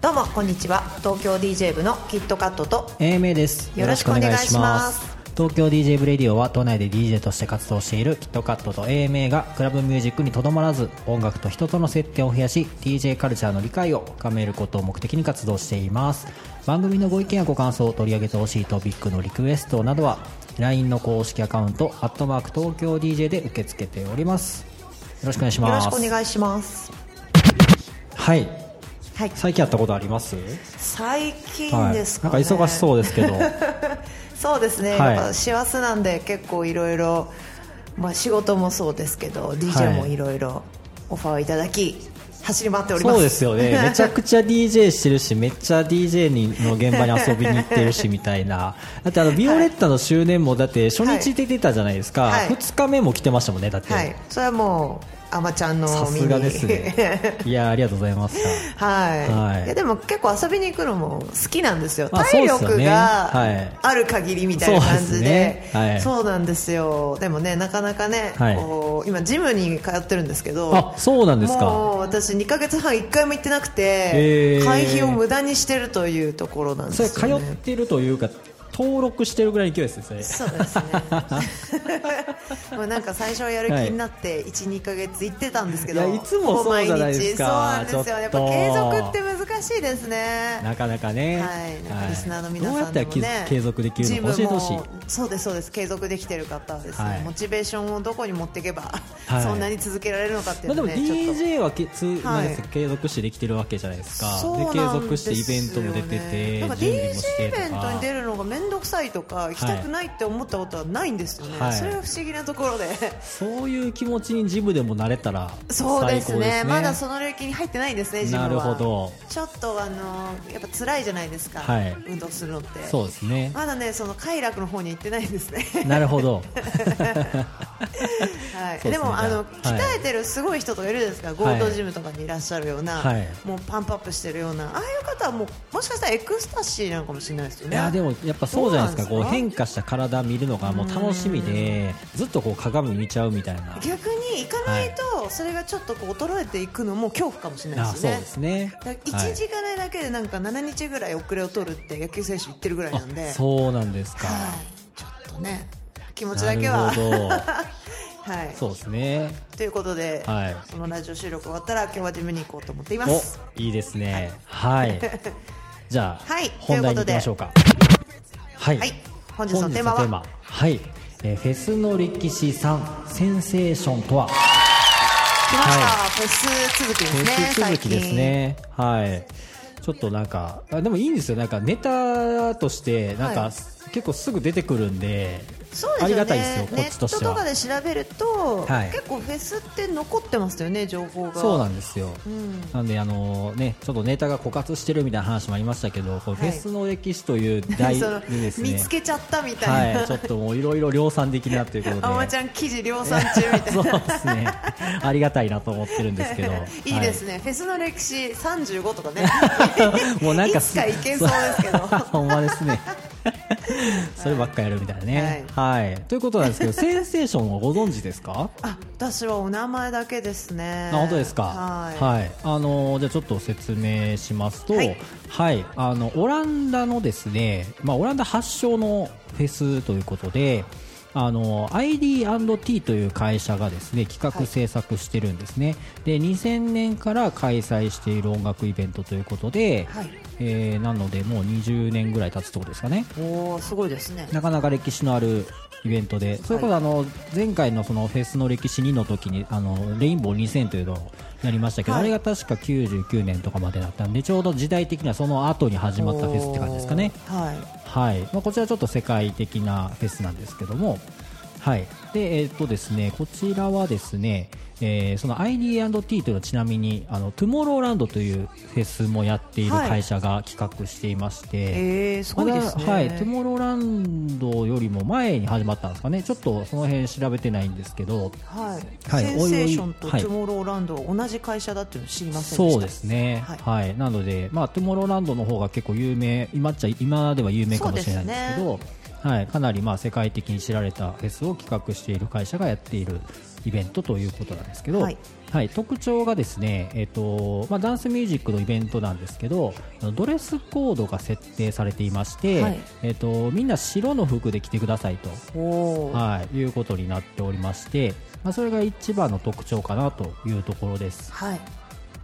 どうもこんにちは。東京 DJ 部のキットカットと。AMA です。よろしくお願いします。東京 DJ ブレディオは都内で DJ として活動しているキットカットと。AMA がクラブミュージックにとどまらず音楽と人との接点を増やし DJ カルチャーの理解を深めることを目的に活動しています番組のご意見やご感想を取り上げてほしいトピックのリクエストなどは LINE の公式アカウント「アットマーク東京 DJ」で受け付けております。よろしくお願いしよろますしくお願いします。はい。はい。最近あったことあります？最近はいですか、ね。なんか忙しそうですけど。そうですね、はい。やっぱ師走なんで結構いろいろまあ仕事もそうですけど DJ もいろいろオファーをいただき走り回っております。そうですよね。めちゃくちゃ DJ してるしめっちゃ DJ にの現場に遊びに行ってるしみたいな。だってあのビオレッタの周年もだって初日で出たじゃないですか、はい。2日目も来てましたもんねだって、はい。それはもうあまちゃんのさすがですね。いやありがとうございました。はい、はい。いやでも結構遊びに行くのも好きなんですよ。まあ体力がはい。ある限りみたいな感じで。そうなんですよ。でもねなかなかね、はい。今ジムに通ってるんですけどあそうなんですか。もう私2か月半1回も行ってなくて会費を無駄にしてるというところなんですよ、それね、通ってるというか登録してるぐらいの勢いですねそうですね。もうなんか最初はやる気になって12か月行ってたんですけどいやいつもそうじゃないですかそうなんですよ。やっぱ継続って難しいですね。なかなかね、はい、なんかリスナーの皆どうやさんもね継続できるのか教えてほしい。そうですそうです。継続できてる方はですね、はい。モチベーションをどこに持っていけば、はい。そんなに続けられるのかっていうまあ、でものね、ちょっと。DJ はけつ、はい。継続してできてるわけじゃないですか。そうで継続してイベントも出ててね。なんか準備もし DJ てイベンとかトに出るのが面倒くさいとか行きたくないって思ったことはないんですよね、はい。それが不思議なところで。そういう気持ちにジムでもなれたらそうですね。最高ですね。まだその領域に入ってないんですね、ジムは。なるほど。ちょっとあのやっぱ辛いじゃないですか、はい。運動するのって。そうですね。まだねその快楽の方に行ってないんですね。なるほど。はい、ですね。でもあの、はい。鍛えてるすごい人とかいるじゃないですか、ゴールドジムとかにいらっしゃるような、はい。もうパンプアップしてるような、ああいう方はもうもしかしたらエクスタシーなのかもしれないですよね。いやでもやっぱそうじゃないですか。こう変化した体見るのがもう楽しみでずっとこう鏡見ちゃうみたいな。逆に行かないと、それがちょっとこう衰えていくのも恐怖かもしれないあそうですよね。ですねだから1日行かないだけでなんか7日ぐらい遅れを取るって野球選手言ってるぐらいなんで、あそうなんですか。はい、ちょっとね気持ちだけは。はい。そうですね。ということで、はい。このラジオ収録終わったら今日はジムに行こうと思っていまおす。いいですね。はい。じゃあ、はい。本題に行きましょうかはい、はい。本日のテーマは？はい、えーフェスの歴史3センセーションとは？来ました、はフェス続きですねフェス続きですね。はい。ちょっとなんかあでもいいんですよ。なんかネタとしてなんか、はい。結構すぐ出てくるんでそうですよね。ネットとかで調べると、はい。結構フェスって残ってますよね情報が。そうなんですよ、ん。なんであのねちょっとネタが枯渇してるみたいな話もありましたけど、こうフェスの歴史という題 でですね。見つけちゃったみたいな、はい、ちょっともういろいろ量産できるなということで。あまちゃん記事量産中みたい そうなですね。ありがたいなと思ってるんですけど。いいですね、フェスの歴史35とかね。はい。もうなんかいつかいけそうですけど。ほんまですね。そればっかやるみたいなね。はい。ということなんですけど、センセーションはご存知ですか？あ私はお名前だけですねあ本当ですか？はい、あのじゃあちょっと説明しますと、ははいい、あのオランダのですね、まあオランダ発祥のフェスということで。あの ID&T という会社がですね企画制作してるんですね、で2000年から開催している音楽イベントということで、はい。えーなのでもう20年ぐらい経つところですかね。おおすごいですね。なかなか歴史のあるイベントで、それこそあの前回のそのフェスの歴史2の時にあのレインボー2000というのをやりましたけど、はい。あれが確か99年とかまでだったんでちょうど時代的にはその後に始まったフェスって感じですかね。はい。はい。まあ、こちらちょっと世界的なフェスなんですけども、はい。でえーっとですね、こちらはですね、えーその ID&T というのはちなみにあのトゥモローランドというフェスもやっているはい会社が企画していまして、えー、すごいですね、はい、トゥモローランドよりも前に始まったんですかね。ちょっとその辺調べてないんですけどはい。はいセンセーションとトゥモローランドは同じ会社だっていうの知りませんでした。そうですね、はい。はい。なので、まあ、トゥモローランドの方が結構有名今っちゃ今では有名かもしれないんですけどはい、かなりまあ世界的に知られたフェスを企画している会社がやっているイベントということなんですけど、ははいい特徴がですね、えっとまあ、ダンスミュージックのイベントなんですけどドレスコードが設定されていまして、はい。えっとみんな白の服で着てくださいと。はい、いうことになっておりまして、まあ、それが一番の特徴かなというところです。はい。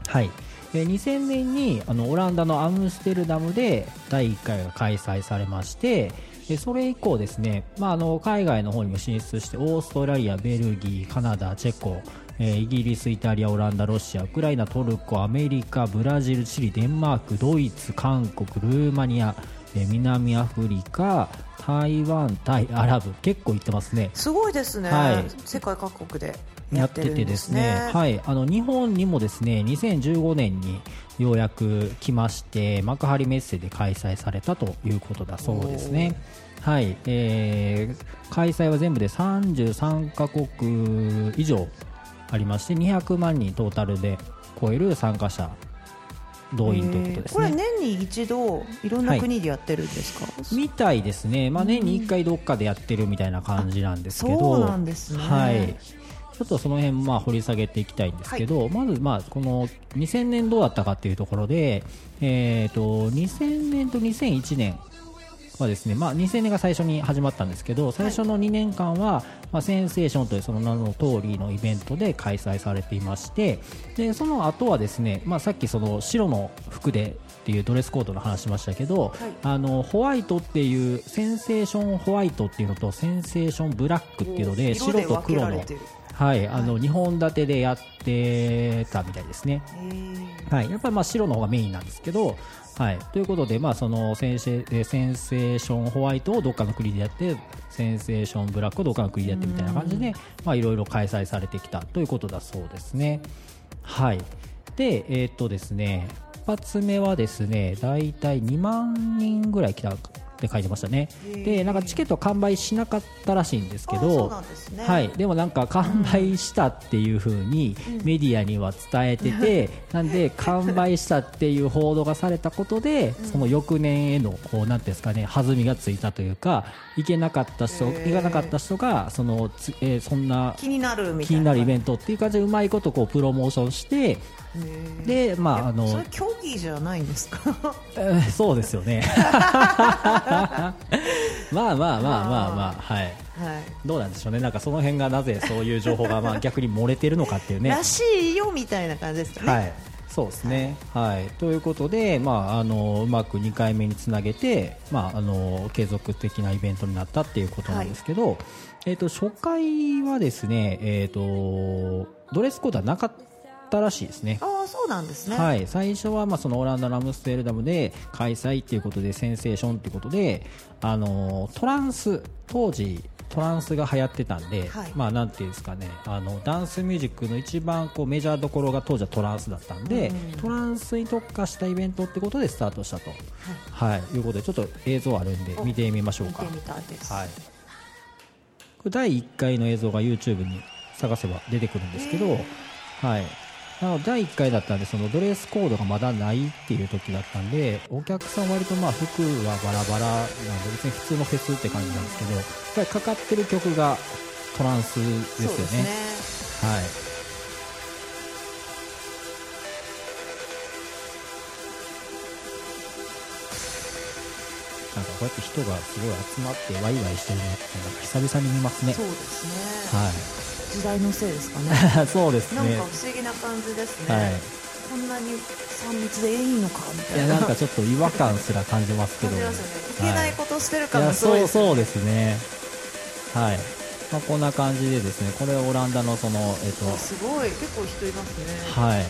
はい、えー2000年にあのオランダのアムステルダムで第1回が開催されましてでそれ以降ですね、まあ、あの海外の方にも進出してオーストラリア、ベルギー、カナダ、チェコ、えーイギリス、イタリア、オランダ、ロシア、ウクライナ、トルコ、アメリカ、ブラジル、チリ、デンマーク、ドイツ、韓国、ルーマニア、えー南アフリカ、台湾、タイ、アラブ結構行ってますね。すごいですね、はい。世界各国でやっててですね、はい、あの日本にもですね2015年にようやく来まして幕張メッセで開催されたということだそうですね。はい、えー開催は全部で33カ国以上ありまして200万人トータルで超える参加者動員ということですこれね。年に一度いろんな国でやってるんですか、みたいですね、まあ、年に1回どっかでやってるみたいな感じなんですけど、そうなんですね。はい、ちょっとその辺まあ掘り下げていきたいんですけど、まずまあこの2000年どうだったかっていうところで、えー、と2000年と2001年はですね、まあ、2000年が最初に始まったんですけど最初の2年間は、まあ、センセーションというその名の通りのイベントで開催されていましてでその後はですね、まあ、さっきその白の服でっていうドレスコードの話しましたけど、あのホワイトっていうセンセーションホワイトっていうのとセンセーションブラックっていうので白と黒のはい、あの2本立てでやってたみたいですね。はい、やっぱりまあ白の方がメインなんですけど、はい、ということで、まあ、そのセンセえーセンセーションホワイトをどっかの国でやってセンセーションブラックをどっかの国でやってみたいな感じでまあいろいろ開催されてきたということだそうですね。はい、で、えーっとですね一発目はですね大体2万人ぐらい来たって書いてましたね。でなんかチケット完売しなかったらしいんですけどね。はい、でもなんか完売したっていう風にメディアには伝えてて、なんで完売したっていう報道がされたことで、その翌年へのこうなんですかね弾みがついたというか行けなかった人行かなかった人がそのつ、えーそんな気になるみたいな。気になるイベントっていう感じでうまいことこうプロモーションしてでまああのそれ競技じゃないんですか？えーそうですよね。まあまあまあまあまあまあはい。はい。どうなんでしょうね。なんかその辺がなぜそういう情報が まあ逆に漏れてるのかっていうね。らしいよみたいな感じですかね、はい、そうですね。はい、ということで、まあ、あのうまく2回目につなげて、まあ、あの継続的なイベントになったっていうことなんですけど、えっ、と初回はですね、えっ、とドレスコードはなかったらしいですね。ああそうなんですね、はい、最初はまあそのオランダのアムステルダムで開催っていうことでセンセーションっていうことであのトランス当時トランスが流行ってたんで、はい。まあなんていうんですかね。あのダンスミュージックの一番こうメジャーどころが当時はトランスだったんで、トランスに特化したイベントってことでスタートしたと、はい。い。うことでちょっと映像あるんで見てみましょうか。見てみたいです、はい、これ第1回の映像が YouTube に探せば出てくるんですけど、はい、なので第1回だったんでそのドレスコードがまだないっていう時だったんでお客さん割とまあ服はバラバラなんで別に普通のフェスって感じなんですけどやっぱりかかってる曲がトランスですよそうね。ですねはいなんかこうやって人がすごい集まってワイワイしてるのってなんか久々に見ますね。そうですね、はい。時代のせいですかね。そうですね。なんか不思議な感じですね、はい。こんなに3密でいいのかみたいな。いやなんかちょっと違和感すら感じますけど。感じますよね。いけないことしてるいや感がすごいそう。そうですね。はい、まあ、こんな感じでですねこれはオランダのそのえっとすごい。結構人いますね。はい。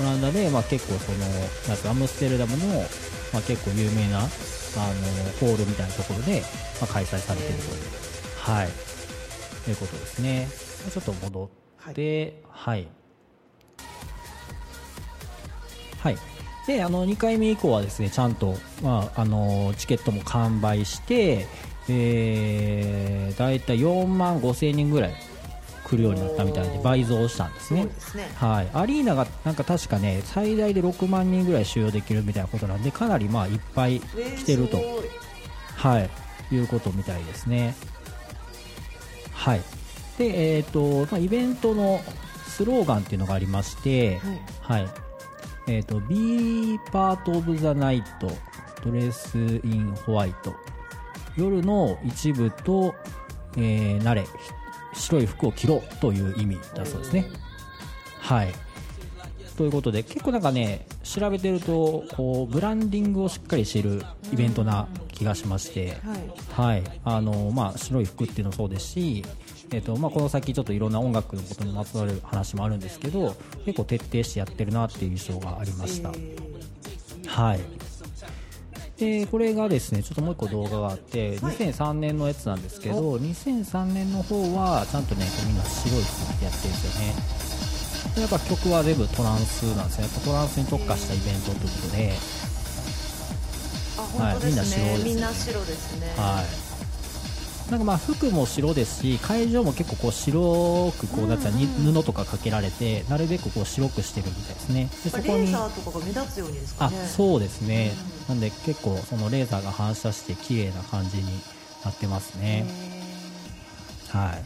オランダでまあ結構そのなんかアムステルダムのまあ結構有名なあのホールみたいなところでまあ開催されているとはい。ということですね。ちょっと戻ってはい。はい、であの2回目以降はですねちゃんと、まあ、あのチケットも完売して、えー、大体4万5千人ぐらい来るようになったみたいで倍増したんですね。ね。はい、アリーナがなんか確かね最大で6万人ぐらい収容できるみたいなことなんでかなりまあいっぱい来てると、はい、いうことみたいですね。はい。で、えっ、と、まあ、イベントのスローガンっていうのがありまして、はい。えっ、と、Be part of the night, dress in white. 夜の一部と、えー、慣れ、白い服を着ろという意味だそうですね。はい。ということで、結構なんかね、調べてると、こう、ブランディングをしっかりしているイベントな気がしまして、はい。はい、あのまあ、白い服っていうのもそうですし、えっとまあ、この先ちょっといろんな音楽のことにまつわる話もあるんですけど結構徹底してやってるなっていう印象がありました、はいでこれがですねちょっともう一個動画があって2003年のやつなんですけど2003年の方はちゃんとねみんな白い服ってやってるんですよね。でやっぱ曲は全部トランスなんですね。やっぱトランスに特化したイベントということで。あ本当ですね、はいみみんなんな白白ですね。はい、なんかまあ服も白ですし会場も結構こう白くこうなんつうかに布とかかけられてなるべくこう白くしてるみたいですね。でそこにレーザーとかが目立つようにですかあねそうですねなんで結構そのレーザーが反射して綺麗な感じになってますね。はい。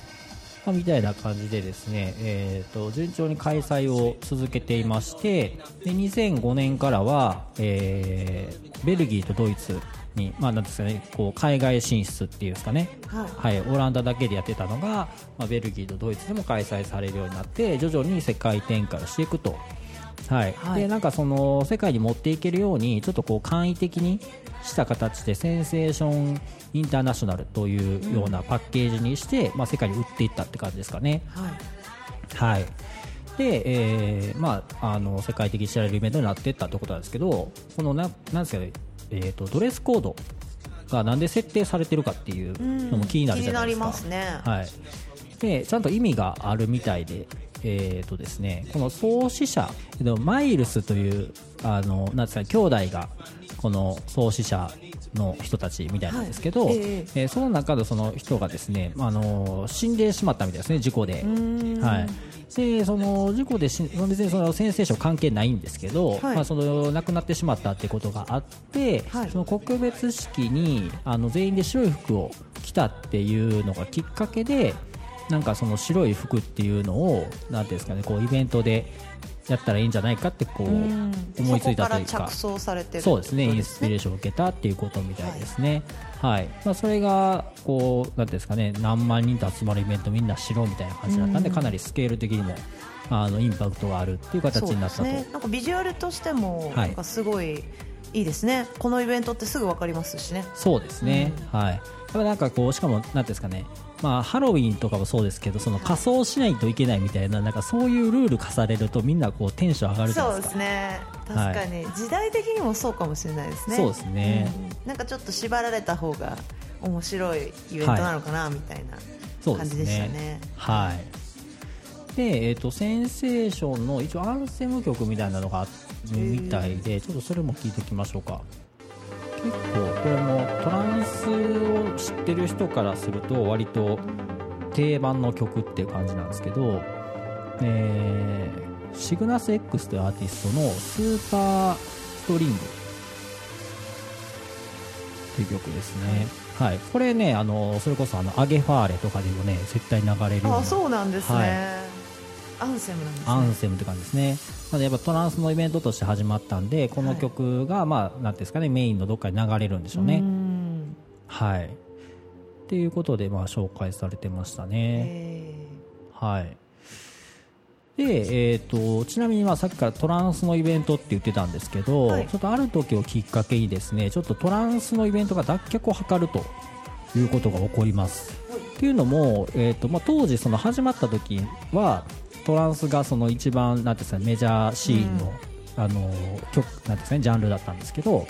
まあみたいな感じでですね、えー、と順調に開催を続けていましてで2005年からは、えーベルギーとドイツに、まあ、なんですかね、こう海外進出っていうんですかね、はい。はい、オランダだけでやってたのが、まあ、ベルギーとドイツでも開催されるようになって徐々に世界展開をしていくと。はい。はい。でなんかその世界に持っていけるようにちょっとこう簡易的にした形でセンセーションインターナショナルというようなパッケージにして、まあ、世界に売っていったって感じですかね。はい。はい。で、えーまあ、あの世界的に知られるイベントになっていったということなんですけどこのななんですかね、えー、とドレスコードがなんで設定されてるかっていうのも気になるじゃないですか。気になりますね。はい、でちゃんと意味があるみたいで、えーとですね、この創始者えっとマイルスというあのなんですかね兄弟がこの創始者の人たちみたいなんですけど、はい。ええーその中のその人がですね、あの死んでしまったみたいですね事故で。はい。でその事故でし別にそのセンセーション関係ないんですけど、はい。まあ、その亡くなってしまったってことがあって、はい。その告別式にあの全員で白い服を着たっていうのがきっかけでなんかその白い服っていうのをなんていうんですかねこうイベントでやったらいいんじゃないかってこう思いついたというか。そうですね。インスピレーシションを受けたっていうことみたいですね。はい。まあ、それがこうなんですかね何万人と集まるイベントみんな白みたいな感じだったんでかなりスケール的にもあのインパクトがあるっていう形になったと。ね、なんかビジュアルとしてもはい。なんかすごいいいですね、このイベントってすぐ分かりますしね。そうですね、はい。やっぱなんかこうしかもなんですかね、まあハロウィンとかもそうですけど、その仮装しないといけないみたいななんかそういうルール課されるとみんなこうテンション上がるじゃそうないでか。ですすね確かに、時代的にもそうかもしれないですねそうですねうんなんかちょっと縛られた方が面白いイベントなのかな、みたいな感じでしたねね。はい。で、えっ、とセンセーションの一応アンセム曲みたいなのがあるみたいで、ちょっとそれも聞いておきましょうか。結構これもトランスを知ってる人からすると割と定番の曲っていう感じなんですけど、えーシグナス X というアーティストのスーパーストリングという曲ですね。はい。これね、あの、それこそあの、アゲファーレとかでもね、絶対流れるあそうなんですね、はいアンセムなんですねアンセムって感じですね。なのでやっぱトランスのイベントとして始まったんで、この曲が、まあ、ですかね、メインのどっかに流れるんでしょううね。んはい。っていうことで、まあ、紹介されてましたね。えはい。で、えっ、と、ちなみに、まあ、さっきからトランスのイベントって言ってたんですけど、はいちょっとある時をきっかけにですね、ちょっとトランスのイベントが脱却を図るということが起こります。っていうのも、えーとまあ、当時その始まった時はトランスがその一番なんていうんですかねメジャーシーンの,、あの曲なんていうんですかねジャンルだったんですけど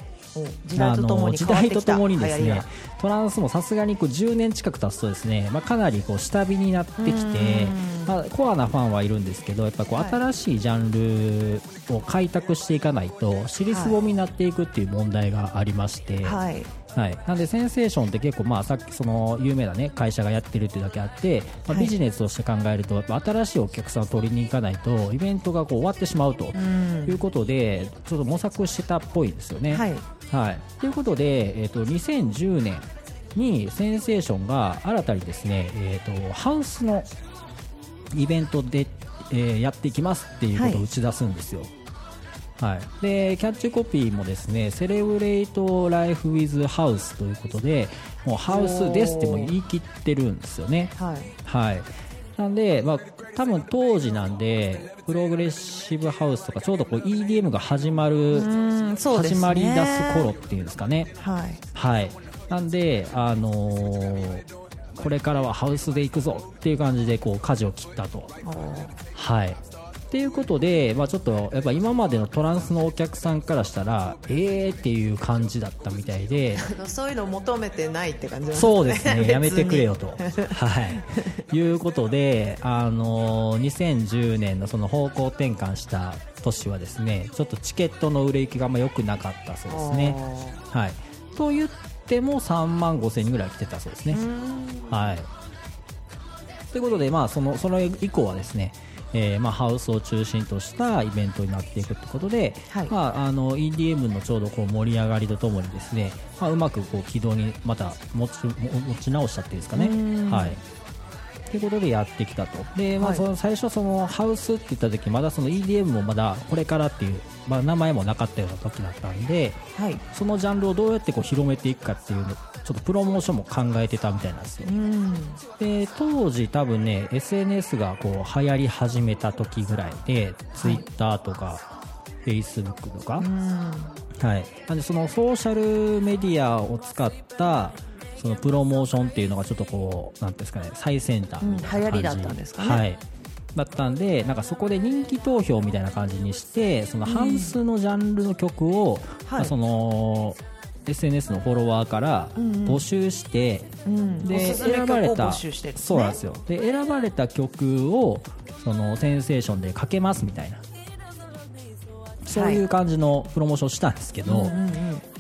時代とともにあの時代とともにですねトランスもさすがにこう10年近く経つとですね、まあ、かなりこう下火になってきて、まあ、コアなファンはいるんですけどやっぱこうはい。新しいジャンルを開拓していかないと尻すぼみになっていくっていう問題がありまして、はいはい、なんでセンセーションって結構まあさっきその有名なね会社がやってるっていうだけあって、まあ、はい。ビジネスとして考えるとやっぱ新しいお客さんを取りに行かないとイベントがこう終わってしまうということでちょっと模索してたっぽいですよね。はい。はい、ということで、えっと2010年にセンセーションが新たにですね、えー、とハウスのイベントで、えーやっていきますっていうことを打ち出すんですよ。はい、でキャッチコピーもですね「セレブレイト・ライフ・ウィズ・ハウス」ということでもうハウスですってもう言い切ってるんですよね。はい。はい、なんで、まあ、多分当時なんでプログレッシブハウスとかちょうどこう EDM が始まる、ね。始まり出す頃っていうんですかね。はい。はい、なんで、あのーこれからはハウスで行くぞっていう感じでこう舵を切ったと。はいっていうことで、まあ、ちょっとやっぱ今までのトランスのお客さんからしたらえーっていう感じだったみたいで。そういうのを求めてないって感じなんそうですね、やめてくれよと。と、はい、いうことで、あのー2010年のその方向転換した年はですね、ちょっとチケットの売れ行きがあんま良くなかったそうですね。はい、と言っても3万5千人ぐらい来てたそうですね。はい。ということで、まあ、そのその以降はですね、えーまあ、ハウスを中心としたイベントになっていくということで、はい。まあ、あの EDM のちょうどこう盛り上がりとともにですね、まあ、うまくこう軌道にまた持ちも持ち直したっていうんですかね。はいということでやってきたと。で、まあ、はい。その最初そのハウスって言った時まだその EDM もまだこれからっていう、まあ、名前もなかったような時だったんではい。そのジャンルをどうやってこう広めていくかっていうのちょっとプロモーションも考えてたみたいなんですよ。うん。で当時多分ね SNS がこう流行り始めた時ぐらいで Twitter とか Facebook とか、はい、なんでそのソーシャルメディアを使ったそのプロモーションっていうのがちょっとこうなんですかね最先端みたいな感じ、うん流行りだったんですかね。はい。だったんでなんかそこで人気投票みたいな感じにしてその半数のジャンルの曲を、まあその SNS のフォロワーから募集して、ん。でおすすめ選ばれたそうなんですよ。で選ばれた曲をそのセンセーションでかけますみたいな。そういう感じのプロモーションをしたんですけど、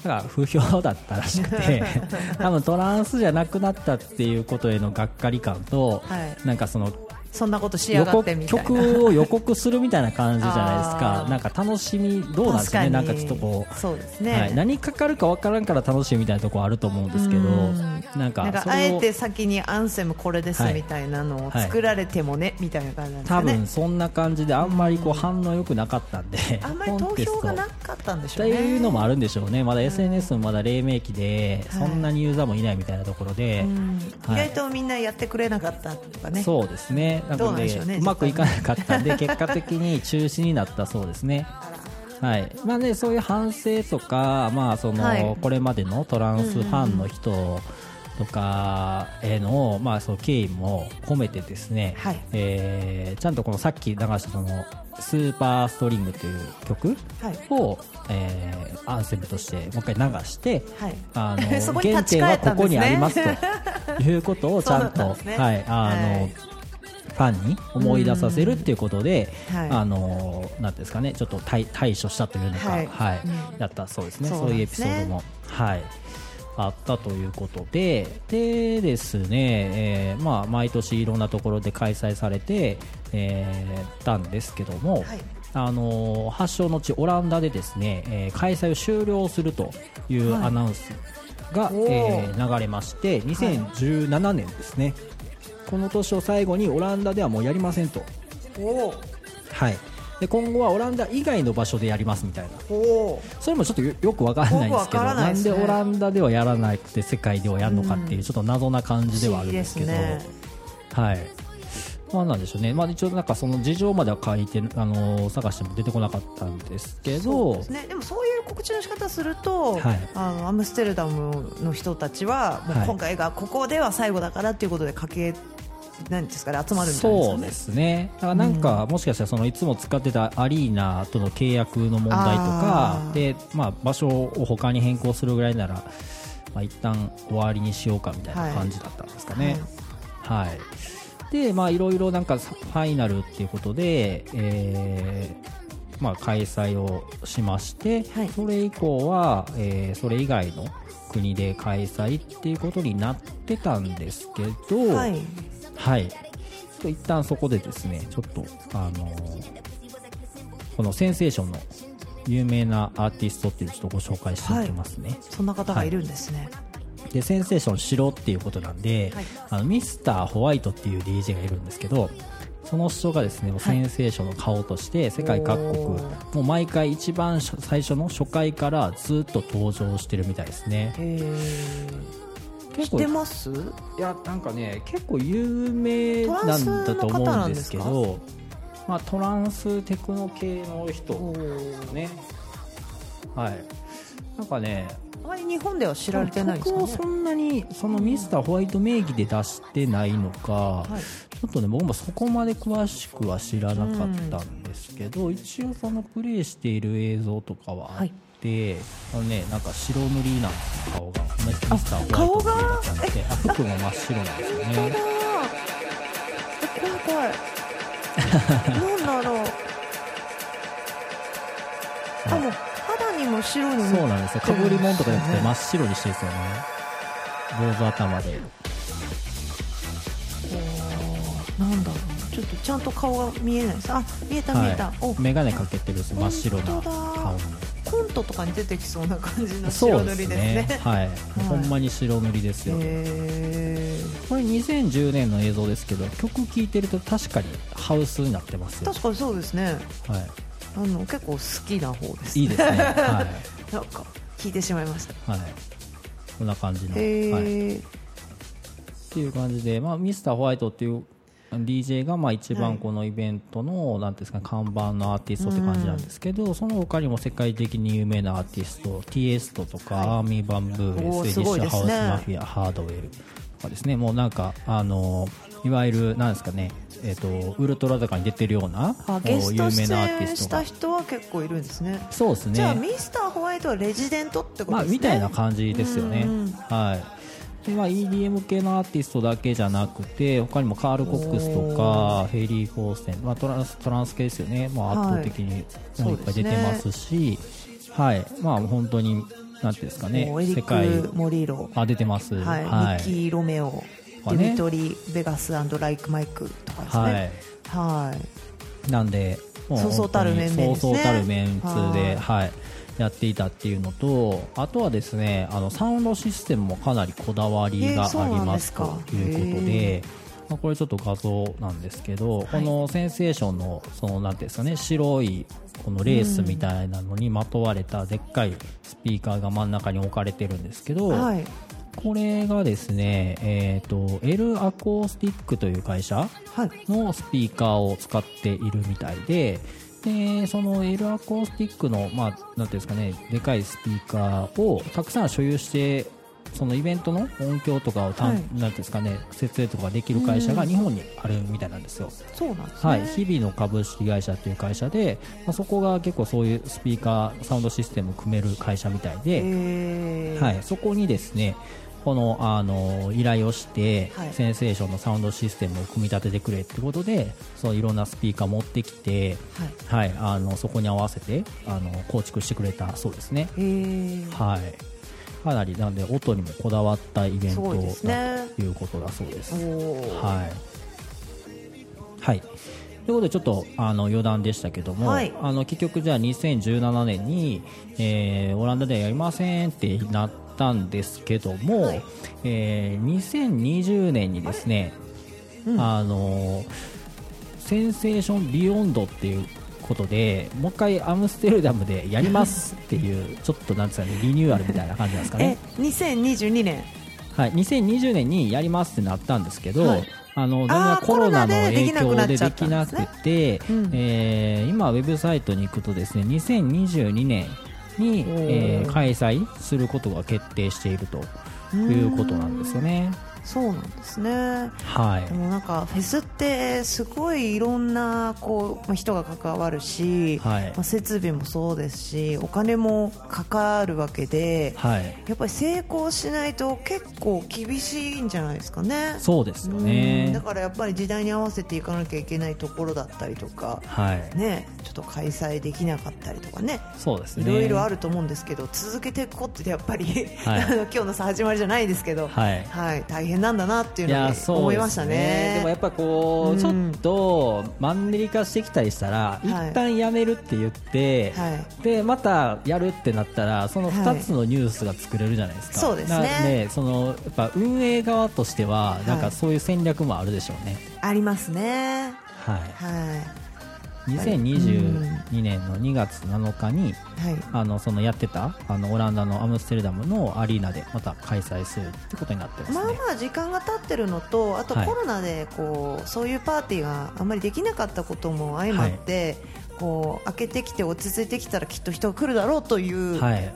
だから不評だったらしくて 多分トランスじゃなくなったっていうことへのがっかり感と、はい。なんかそのそんなことしやがってみたいな。曲を予告するみたいな感じじゃないですか。なんか楽しみどうなんですかね。なんかちょっとこうそうですね、はい、何かかるか分からんから楽しいみたいなところあると思うんですけどなんかあえて先にアンセムこれですはい。みたいなのを作られてもね、みたいな感じなんですね。分そんな感じであんまりこう反応良くなかったんであんまり投票がなかったんでしょうね。というのもあるんでしょうね。まだ SNS もまだ黎明期ではい。そんなにユーザーもいないみたいなところで、意外とみんなやってくれなかったとかね。そうですねなんでしょうねうまくいかなかったんで結果的に中止になったそうですね。はい。まあね、そういう反省とか、まあそのはい。これまでのトランスファンの人とかへの、まあ、その敬意も込めてですね、はい。えーちゃんとこのさっき流したそのスーパーストリングという曲はい。を、えーアンセムとしてもう一回流して、はい。あの 原点はここにありますということをちゃんと ね。はい。あの、はいファンに思い出させるっていうことで、はい。あのなんですかねちょっと対対処したというのか、ははい。やったそうですね。そうそういうエピソードも、はい、あったということででですね、えーまあ、毎年いろんなところで開催されて、えーたんですけども、はい。あの発祥の地オランダでですね、えー開催を終了するというはい。アナウンスが、おーえー。流れまして2017年ですね、この年を最後にオランダではもうやりませんと、おはい、で今後はオランダ以外の場所でやりますみたいな。それもちょっとよよくわからないんですけどなね。んでオランダではやらなくて世界ではやるのかっていうちょっと謎な感じではあるんですけど、ね。はいまあなんでしょうね、まあ、一応なんかその事情までは書いて、あの探しても出てこなかったんですけど。ですね、でもそういう告知の仕方すると、はい。あのアムステルダムの人たちはもうはい。今回がここでは最後だからっていうことでかけなんですかね集まるんじゃないですかね。そうですね。だからなんか、もしかしたらそのいつも使ってたアリーナとの契約の問題とかで、まあ、場所を他に変更するぐらいなら、まあ、一旦終わりにしようかみたいな感じだったんですかね。はい、でまあいろいろなんかファイナルっていうことで、えーまあ、開催をしまして、はい。それ以降は、えーそれ以外の国で開催っていうことになってたんですけど、はい。はい。ちょっと一旦そこでですね、ちょっと、あのーこのセンセーションの有名なアーティストっていうちょっとご紹介していきますね。そんな方がいるんですね、でセンセーション白っていうことなんで、はい。あのミスターホワイトっていう DJ がいるんですけどその人がですね、センセーションの顔として世界各国もう毎回一番初最初の初回からずっと登場してるみたいですね。結ってます？いやなんかね結構有名なんだと思うんですけどまあ、トランステクノ系の人ね。はい。なんかねあ日本では知られてないんですかね。そんなにそのミスターホワイト名義で出してないのか、はい。ちょっとね僕もそこまで詳しくは知らなかったんですけど、一応そのプレイしている映像とかはあって、あのねなんか白塗りなんですよ顔がミスターホワイトっていうだってあ服も真っ白なんですよね。え怖い怖いなんだろう。あもう肌にも白にそうなんですよ。かぶり物とかじゃなくて真っ白にしてるんですよね。坊主頭で。なんだろう。ちょっとちゃんと顔が見えないです。あ見えた見えた、おはい、眼鏡かけてるんです真っ白な顔。にコントとかに出てきそうな感じの白塗りですね。ねはい、ほんまに白塗りですよ、へこれ2010年の映像ですけど曲聴いてると確かにハウスになってますよ、ー確かにそうですね。はあの結構好きな方です。い、いいですね、はなんか聞いてしまいました。いはい、こんな感じの、はい、っていう感じで、まあ、ミスターホワイトっていう DJ がまあ一はい。番このイベントのなんですか看板のアーティストって感じなんですけど、その他にも世界的に有名なアーティスト T エストとか、はい。アーミー・バンブーおースウィッシュ・ハウス・マフィアハードウェルとかですね。もうなんかあのいわゆるなんですかねえっ、とウルトラ坂に出てるようなあゲスト有名出なアーティ演しストが。た人は結構いるんですね。そうですね。じゃあミスターホワイトはレジデントってことまあ、ですね、みたいな感じですよね。はい。で、まあ、EDM 系のアーティストだけじゃなくて、他にもカール・コックスとか、ヘイリー・フォーステン、まあ、トランス、トランス系ですよね。まあ、圧倒的にもういっぱい出てますし、はい。まあ、本当に、なんていうんですかね。世界、ック・モリーロ。あ、出てます。はい。はい。ミッキー・ロメオ、とかねデミトリー・ベガスライク・マイクとかですはい。ね。はい。なんで、もそうそうたる面々ですね。そうそうたるメンツで、ははい、やっていたっていうのと、あとはですね、あのサウンドシステムもかなりこだわりがありまですということで、まあ、これちょっと画像なんですけど、このセンセーションのそのなんですかね、白いこのレースみたいなのにまとわれたでっかいスピーカーが真ん中に置かれてるんですけど、はい。これがですね、えっ、と、L アコースティックという会社はい。のスピーカーを使っているみたいで、で、その L アコースティックの、まあ、なんていうんですかね、でかいスピーカーをたくさん所有して、そのイベントの音響とかをたん、はい。なんですかね、設営とかできる会社が日本にあるみたいなんですよ。そうなんですね。はい、日々の株式会社という会社で、まあ、そこが結構そういうスピーカー、サウンドシステムを組める会社みたいで、えー。はい、そこにですねこのあの依頼をして、はい。センセーションのサウンドシステムを組み立ててくれってことでそういろんなスピーカー持ってきて、はい。はい、あのそこに合わせてあの構築してくれたそうですね、えー。はい、かなりなんで音にもこだわったイベントだということだそうです。はい。はい。ということで、ちょっとあの余談でしたけども、はいあの結局、じゃあ2017年に、えーオランダではやりませんってなったんですけども、はいえー2020年にですね、うんあの Sensation Beyond っていうことで、もう一回アムステルダムでやりますっていう、ちょっとなんですかね、リニューアルみたいな感じなんですかねえ。、2022年。はい、2020年にやりますってなったんですけど、はいあのあーコロナの影響ででできなくて、うんえー今、ウェブサイトに行くとですね2022年に、えー開催することが決定しているということなんですよね。そうなんですね。はい。でもなんかフェスってすごいいろんなこうまあ人が関わるし、はい。まあ、設備もそうですしお金もかかるわけで、はい、やっぱり成功しないと結構厳しいんじゃないですかね。そうですようん。ねだ。からやっぱり時代に合わせていかなきゃいけないところだったりとか、はい、ね、ちょっと開催できなかったりとかね。そうですね。いろいろあると思うんですけど続けていくことってやっぱり、はい。今日のさ始まりじゃないですけど、はい。はい、大変変なんだなっていういのにやそう思いましたね。でもやっぱこう、うん。ちょっとマンネリ化してきたりしたら、はい。一旦やめるって言って、はい。でまたやるってなったらそのはい2つのニュースが作れるじゃないですか、そうですね。そのやっぱ運営側としてはなんはい。かそういう戦略もあるでしょうね、ありますね。はい。は2022年の2月7日にいはい。あのそのやってたあのオランダのアムステルダムのアリーナでまた開催するってことになってますね、まあまあ時間が経ってるのとあとはい。コロナでこうそういうパーティーがあんまりできなかったことも相まって、こう開けてきて落ち着いてきたらきっと人が来るだろうという、はい。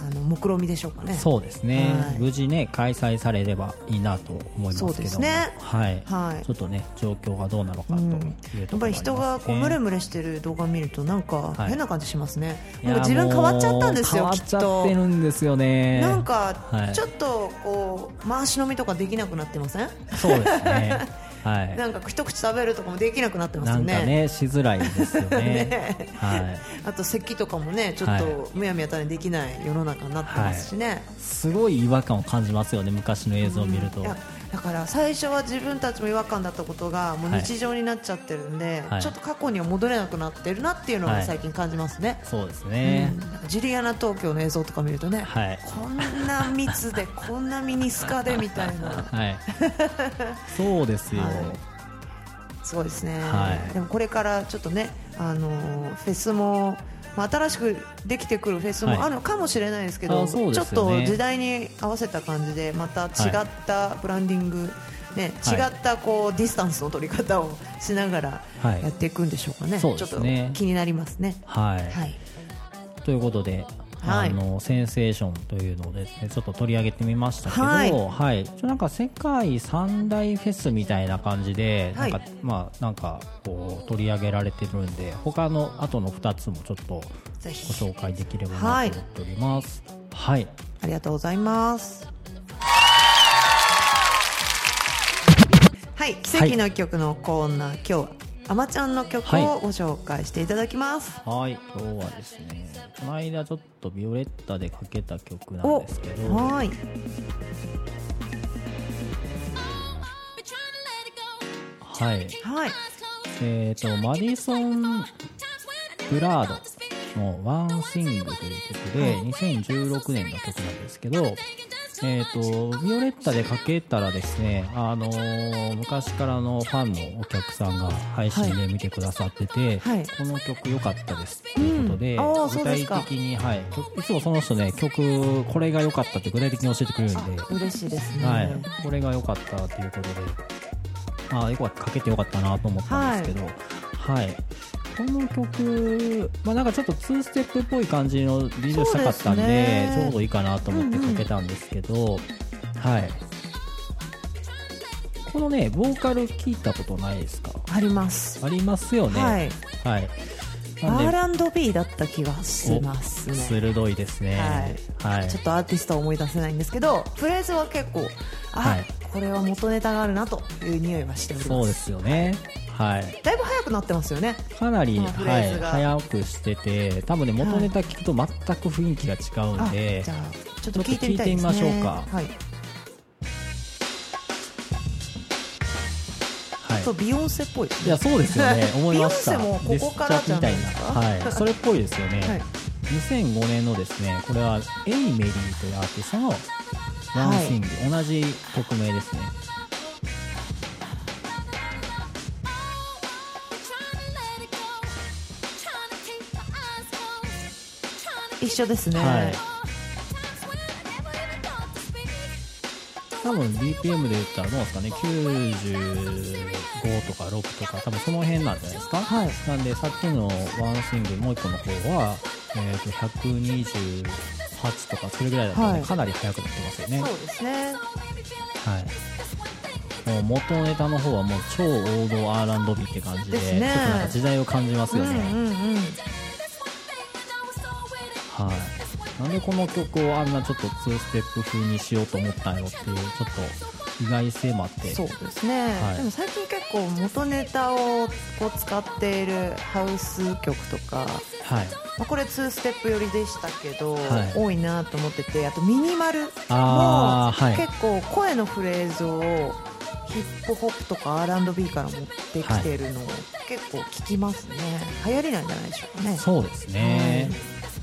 あの目論見でしょうかね。そうですね、はい。無事ね開催されればいいなと思いますけども。そうですね。はい、はい。ちょっとね状況がどうなのかといううん。やっぱり人がこうムレムレしてる動画を見るとなんかはい。変な感じしますね、なんか自分変わっちゃったんですよ変わっちゃってるとんですよね。なんかはい。ちょっとこう回し飲みとかできなくなってません？そうですね はい。なんか一口食べるとかもできなくなってますなんよねかねしづらいですよね。ね。はい。あと咳とかもねちょっとむやみやたらにできない世の中になってますしね、すごい違和感を感じますよね昔の映像を見ると、いやだから最初は自分たちも違和感だったことがもう日常になっちゃってるんで、はい。ちょっと過去には戻れなくなってるなっていうのは最近感じますね、そうですね。うん、ジュリアナ東京の映像とか見るとね、はい。こんな密で こんなミニスカでみたいな。はい。そうですよ、はい。すごいですね、はい。でもこれからちょっとね、あのーフェスも、まあ、新しくできてくるフェスはい。もあるのかもしれないですけど、あそうちょっと時代に合わせた感じでまた違ったブランディング、ね、はい。違ったこうディスタンスの取り方をしながらはい。やっていくんでしょうかね、そうちょっと気になりますね。はい、はい。ということで、はい。あのセンセーションというのをですねちょっと取り上げてみましたけど、ははい。い、ちょなんか世界三大フェスみたいな感じで、はい。なんかまあなんかこう取り上げられてるんで、他の後の二つもちょっとご紹介できればなと思っております。はい、ありがとうございます。はい、奇跡の曲のコーナー、今日はあまちゃんの曲をご紹介していただきます。はい、今日はですね、この間ちょっとビオレッタでかけた曲なんですけど、はい、はい、はい、えっ、とマディソンブラードのワンシングという曲で、2016年の曲なんですけど、えっ、と、ビオレッタでかけたらですね、あのー昔からのファンのお客さんが配信で見てくださってて、はい。この曲良かったです。ということで、うん具体的に、はい、曲いつもその人ね、曲、これが良かったって具体的に教えてくれるんで、嬉しいですね。はい、これが良かったということで、ああ、よかけてよかったなと思ったんですけど、はい。この曲、まあなんかちょっと2ステップっぽい感じのビジュしたかったんで、ねちょうどいいかなと思ってかけたんですけど、はい。このね、ボーカル聞いたことないですか？あります。ありますよね。はい。はい。R&B だった気がしますおね。鋭いですね。はい。ちょっとアーティストは思い出せないんですけど、フレーズは結構、あ、はいこれは元ネタがあるなという匂いはしております。そうですよね。はい。だいぶ早くなってますよね。かなり、はい、早くしてて多分ね元ネタ聞くと全く雰囲気が違うんあ、でじゃあちょっと聞いてみね。ましょうか。はい。はい。そうビヨンセっぽい。ね。いやそうですよね。思いました。ビヨンセもここからじゃないですかはい。それっぽいですよね、はい。2005年のですねこれは Amerie というアーティストの One Thing、同じ曲名ですね一緒ですね。はい。多分 BPM で言ったらどうですかね。95とか6とか多分その辺なんじゃないですか、はい。なんでさっきのワンシングルもう一個の方は、えー、と128とかそれぐらいだと、ねはい。かなり速くなってますよね。そうですね。はい。もう元ネタの方はもう超王道 R&B って感じでですね。ちょっとなんか時代を感じますよね、うんうんうん。はい。なんでこの曲をあんなちょっと2ステップ風にしようと思ったんやろっていうちょっと意外性もあって。そうですね、はい。でも最近結構元ネタをこう使っているハウス曲とか、はい。まあ、これ2ステップ寄りでしたけど、はい。多いなと思っててあとミニマルも結構声のフレーズをヒップホップとか R&B から持ってきてるのを結構聞きますね。流行りなんじゃない。でしょうかねそうですね、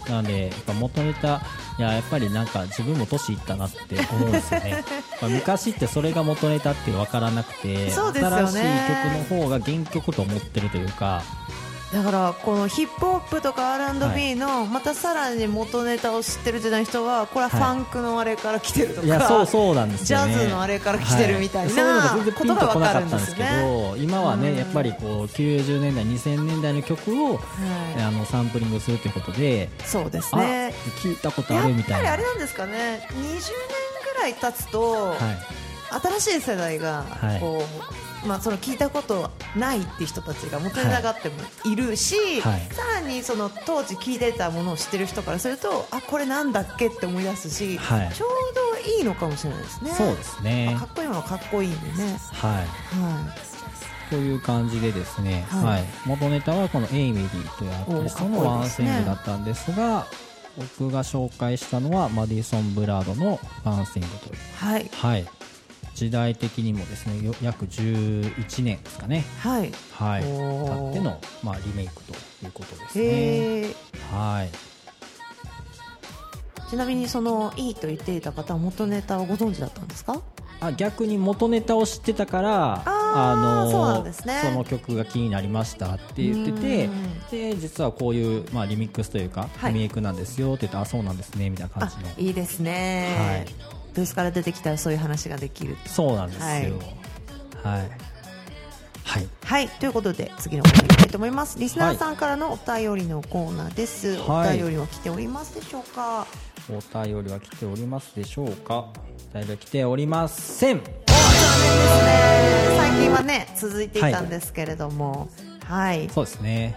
なのでやっぱ元ネタいややっぱりなんか自分も年いったなって思うんですよね。まあ昔ってそれが元ネタって分からなくてね。新しい曲の方が原曲と思ってるというかだからこのヒップホップとか R&B はい。のまたさらに元ネタを知ってる時代の人はこれはファンクのあれから来てるとか、いやそうそうなんですジャズのあれから来てるみたいなそういうのが全然ピンとこなかったんですけど今はねうん。やっぱりこう90年代2000年代の曲を、はい。あのサンプリングするということで、そうですあね聞いたことやっあるみたいな。ぱりあれなんですかね。20年ぐらい経つと、はい。新しい世代がはい。こう、まあ、その聞いたことないっていう人たちが元ネタがあってもいるし、はい。さらにその当時聞いてたものを知ってる人からするとあこれなんだっけって思い出すし、はい。ちょうどいいのかもしれないですね。そうですね。かっこいいものはかっこいいんでね、はい。はという感じでですね、はい。はい。元ネタはこの「 Amerie」というアーティストのワンシですね。ングだったんですが僕が紹介したのはマディソン・ブラードの「One Thing」という、いはい。はい、時代的にもですねよ約11年ですかね、はい。はい、経っての、まあ、リメイクということですね。はいちなみにそのいいと言っていた方は元ネタをご存知だったんですか？あ逆に元ネタを知ってたからあーのその曲が気になりましたって言っててうんで実はこういう、まあ、リミックスというか、はい。リメイクなんですよって言ってあそうなんですねみたいな感あじの。いいですね、はい。ブースから出てきたらそういう話ができる。そうなんですよ。はい、はい。はい。ということで次のコーナーいきたいと思います。リスナーさんからのお便りのコーナーです、はい。お便りは来ておりますでしょうか？お便りは来ておりますでしょうか？お便りは来ておりません。最近はね続いていたんですけれども。はい、そうですね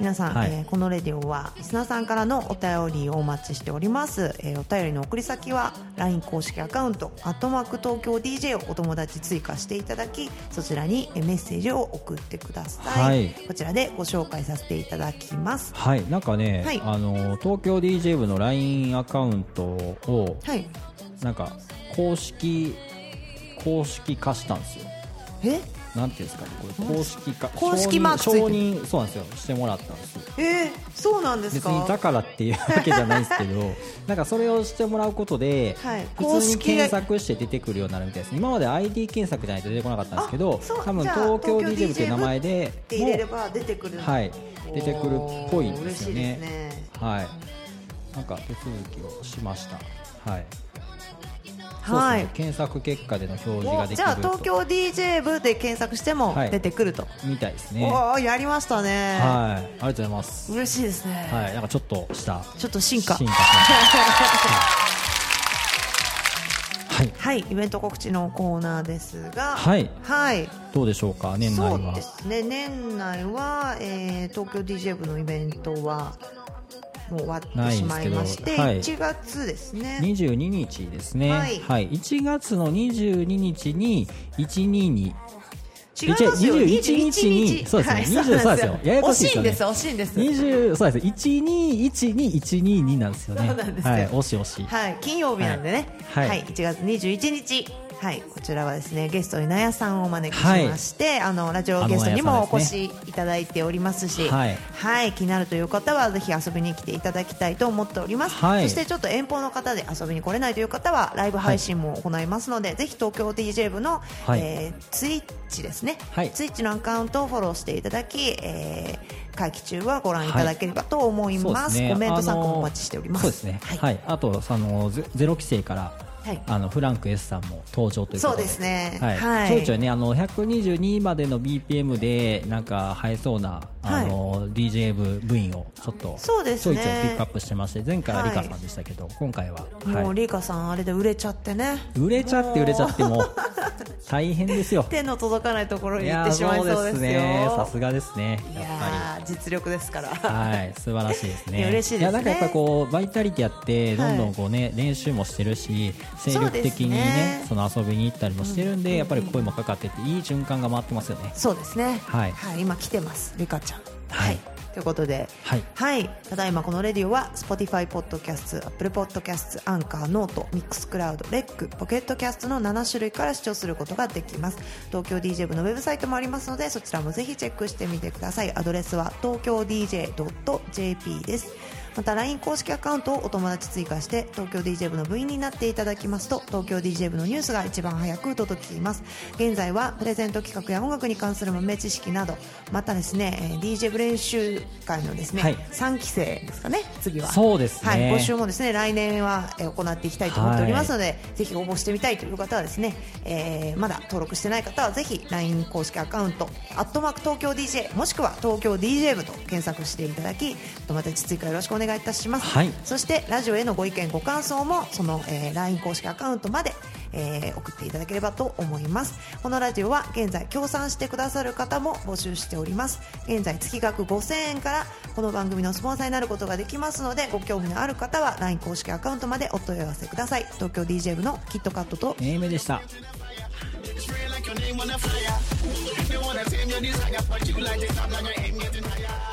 皆さん、はい。えーこのレディオはリスナーさんからのお便りをお待ちしております、えーお便りの送り先は LINE 公式アカウント「アットマーク東京 DJ」をお友達追加していただきそちらにえーメッセージを送ってください、はい。こちらでご紹介させていただきます。はい。なんかね、はい。あの東京 DJ 部の LINE アカウントをはい。なんか公式公式化したんですよ。え？なんていうんですかねこれ公式化公式マーク承認そうなんですよしてもらったんですよえー、そうなんですか別にだからっていうわけじゃないですけどなんかそれをしてもらうことで、はい普通に検索して出てくるようになるみたいです今まで ID 検索じゃないと出てこなかったんですけどあそう多分じゃあ東京 DJ 部っていう名前でって入れれば出てくるはい出てくるっぽいんですよねおー嬉しいですねはいなんか手続きをしましたはいはい。検索結果での表示ができるじゃあ東京 DJ 部で検索してもはい。出てくると、みたいですね。おはいーやりましたね、ありがとうございます。嬉しいですね、はい。なんかちょっとしたちょっと進化。進化 はい。はい。イベント告知のコーナーですが。はい。はい。どうでしょうか？年内そうはですね。年内は、えー東京 DJ 部のイベントはもう終わってしまいまして、はい。1月ですね。22日ですね。ははい。い、1月の22日に122違いますよ。21日にそうですね。はい20そうですよ。ややこしいですよね。惜しいんです惜しいんです。20そうです。1212122なんですよね。そうなんですよ。はい。惜しい惜しい。はい、金曜日なんでね、は、はい。い1月21日、はい、こちらはですねゲストになやさんをお招きしまして、あのラジオゲストにもお越しいただいておりますし、はい。はい、気になるという方はぜひ遊びに来ていただきたいと思っております。はい。そしてちょっと遠方の方で遊びに来れないという方はライブ配信も行いますので、ぜひ東京 DJ 部の、はい。えーツイッチですね、はい。ツイッチのアカウントをフォローしていただき、えー会期中はご覧いただければと思いま。ですコメント参考お待ちしております。そうですね。はい。はい、あとあのゼゼロ規制からはい。あのフランク S さんも登場ということで。そうですね。はい。はい。ちょいちょいね。あの122までの BPM でなんか生えそうなあの、DJ 部部員をちょっとそうですね。ちょいちょいピックアップしてまして前回はリカさんでしたけど、今回は、もうはい、リカさんあれで売れちゃってね。売れちゃって売れちゃってもう大変ですよ。手の届かないところに行ってしまいそうですね。さすがですね。いやっぱり。実力ですから。はい、素晴らしいですね。いや嬉しいですね。やなんかやっぱりこうバイタリティあってどんどんこうね、練習もしてるし精力的にねそその遊びに行ったりもしてるんで、やっぱり声もかかってていい循環が回ってますよね。そうですね。はい今来てますリカちゃんはい。ということで、はい。ただいまこのレディオは Spotify ポッドキャスト Apple ポッドキャストアンカーノートミックスクラウドレックポケットキャストの7種類から視聴することができます。東京 DJ 部のウェブサイトもありますのでそちらもぜひチェックしてみてください。アドレスは東京 DJ.jp ですまた LINE 公式アカウントをお友達追加して東京 DJ 部の部員になっていただきますと東京 DJ 部のニュースが一番早く届きます。現在はプレゼント企画や音楽に関する豆知識などまたですねえー DJ 部練習会のですね、はい。3期生ですかね次は。そうですね。はい、募集もですね来年はえー行っていきたいと思っておりますので、ぜひ応募してみたいという方はですね、えーまだ登録してない方はぜひ LINE 公式アカウントアットマーク東京 DJ もしくは東京 DJ 部と検索していただきお友達追加よろしくお願いいたします、はいそしてラジオへのご意見ご感想もその、えー LINE 公式アカウントまでえー送っていただければと思いますこのラジオは現在協賛してくださる方も募集しております現在月額5000円からこの番組のスポンサーになることができますのでご興味のある方は LINE 公式アカウントまでお問い合わせください東京 DJ 部のキットカットと AM でした。your name on a flyer. If you wanna tame your desire, but you like the top, now your aim getting higher.